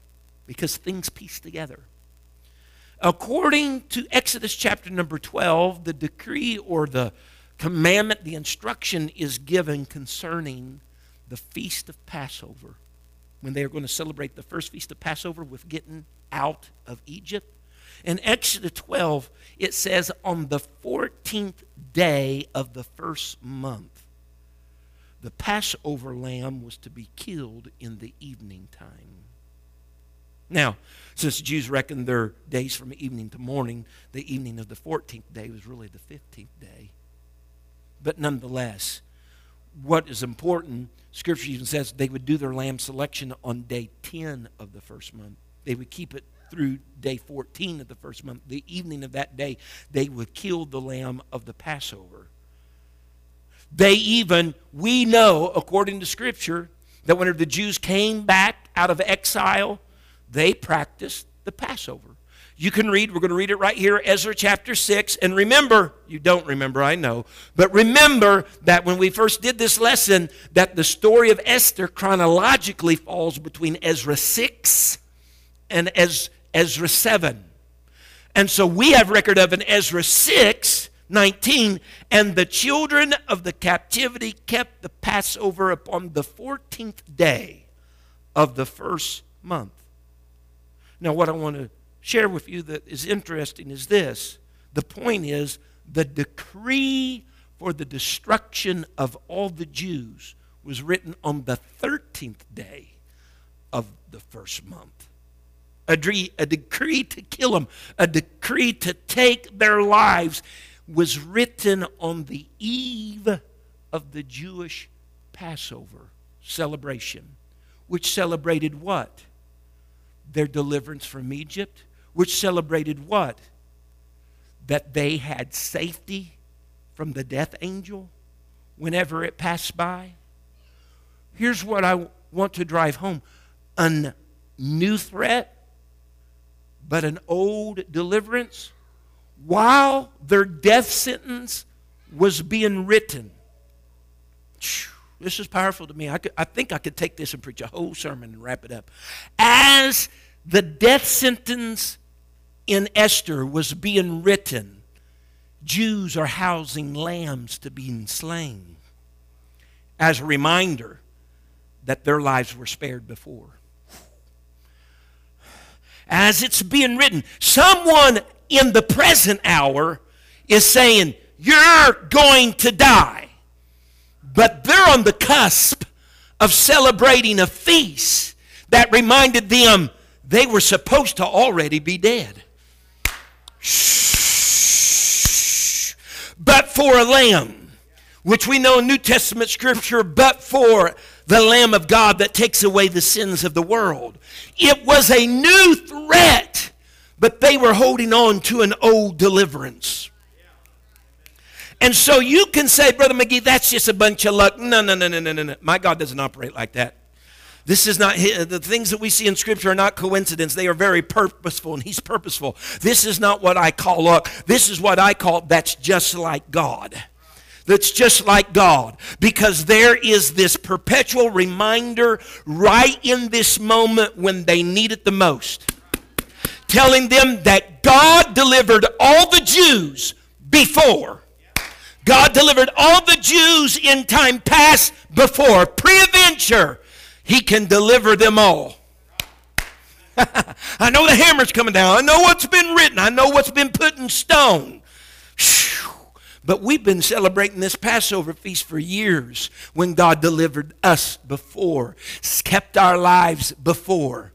because things piece together. According to Exodus chapter number 12, the decree or the commandment, the instruction is given concerning the feast of Passover. When they are going to celebrate the first feast of Passover with getting out of Egypt. In Exodus 12, it says, on the 14th day of the first month, the Passover lamb was to be killed in the evening time. Now, since the Jews reckoned their days from evening to morning, the evening of the 14th day was really the 15th day. But nonetheless, what is important, Scripture even says they would do their lamb selection on day 10 of the first month. They would keep it through day 14 of the first month. The evening of that day, they would kill the lamb of the Passover. They even, we know, according to Scripture, that whenever the Jews came back out of exile, they practiced the Passover. You can read, we're going to read it right here, Ezra chapter 6. And remember, you don't remember, I know, but remember that when we first did this lesson, that the story of Esther chronologically falls between Ezra 6 and Ezra 7. And so we have record of in Ezra 6, 19, and the children of the captivity kept the Passover upon the 14th day of the first month. Now, what I want to share with you that is interesting is this the point is the decree for the destruction of all the Jews was written on the 13th day of the first month. A, decree, a decree to kill them, a decree to take their lives was written on the eve of the Jewish Passover celebration, which celebrated what? Their deliverance from Egypt, which celebrated what? That they had safety from the death angel whenever it passed by. Here's what I want to drive home a new threat, but an old deliverance. While their death sentence was being written, this is powerful to me. I, could, I think I could take this and preach a whole sermon and wrap it up. As the death sentence in Esther was being written, Jews are housing lambs to be slain as a reminder that their lives were spared before. as it's being written, someone in the present hour is saying, You're going to die. But they're on the cusp of celebrating a feast that reminded them they were supposed to already be dead. But for a lamb, which we know in New Testament scripture, but for the Lamb of God that takes away the sins of the world. It was a new threat, but they were holding on to an old deliverance. And so you can say, Brother McGee, that's just a bunch of luck. No, no, no, no, no, no. My God doesn't operate like that. This is not uh, the things that we see in Scripture are not coincidence. They are very purposeful, and He's purposeful. This is not what I call luck. This is what I call that's just like God. That's just like God. Because there is this perpetual reminder right in this moment when they need it the most, telling them that God delivered all the Jews before God delivered all the Jews in time past before, pre-adventure. He can deliver them all. *laughs* I know the hammer's coming down. I know what's been written. I know what's been put in stone. But we've been celebrating this Passover feast for years when God delivered us before, kept our lives before.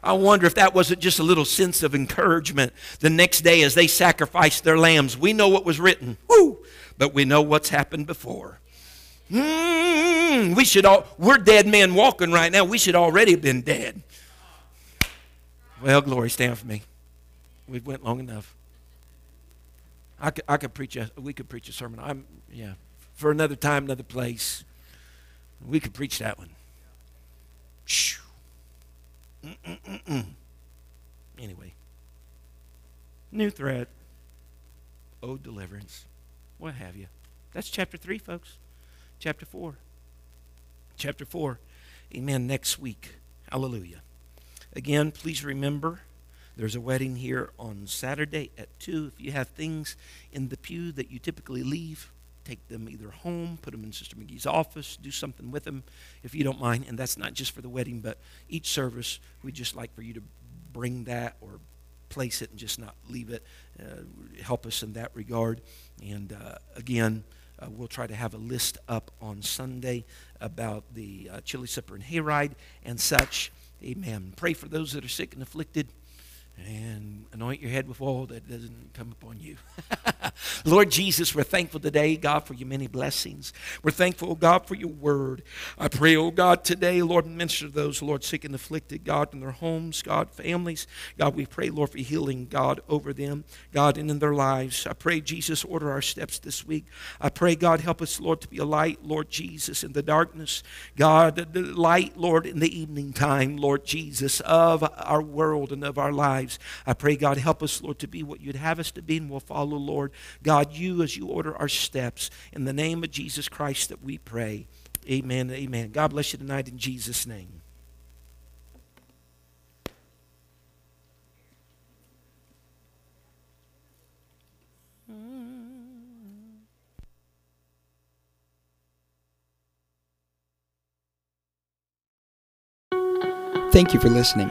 I wonder if that wasn't just a little sense of encouragement the next day as they sacrificed their lambs. We know what was written, woo, but we know what's happened before. Mm, we should all, we're dead men walking right now. We should already have been dead. Well, glory, stand for me. We've went long enough. I could, I could preach a, we could preach a sermon. I'm, yeah, for another time, another place. We could preach that one. Anyway, new threat, ode deliverance, what have you. That's chapter 3, folks. Chapter 4. Chapter 4. Amen. Next week. Hallelujah. Again, please remember there's a wedding here on Saturday at 2. If you have things in the pew that you typically leave, take them either home, put them in Sister McGee's office, do something with them if you don't mind. And that's not just for the wedding, but each service, we'd just like for you to bring that or place it and just not leave it. Uh, help us in that regard. And uh, again, uh, we'll try to have a list up on Sunday about the uh, chili supper and hayride and such. Amen. Pray for those that are sick and afflicted and anoint your head with oil that doesn't come upon you. *laughs* Lord Jesus, we're thankful today, God, for your many blessings. We're thankful, oh God, for your word. I pray, oh God, today, Lord, minister to those, Lord, sick and afflicted, God, in their homes, God, families. God, we pray, Lord, for healing, God, over them, God, and in their lives. I pray, Jesus, order our steps this week. I pray, God, help us, Lord, to be a light, Lord Jesus, in the darkness. God, the light, Lord, in the evening time, Lord Jesus, of our world and of our lives lives. I pray, God, help us, Lord, to be what you'd have us to be, and we'll follow, Lord. God, you as you order our steps. In the name of Jesus Christ that we pray. Amen. Amen. God bless you tonight in Jesus' name. Thank you for listening.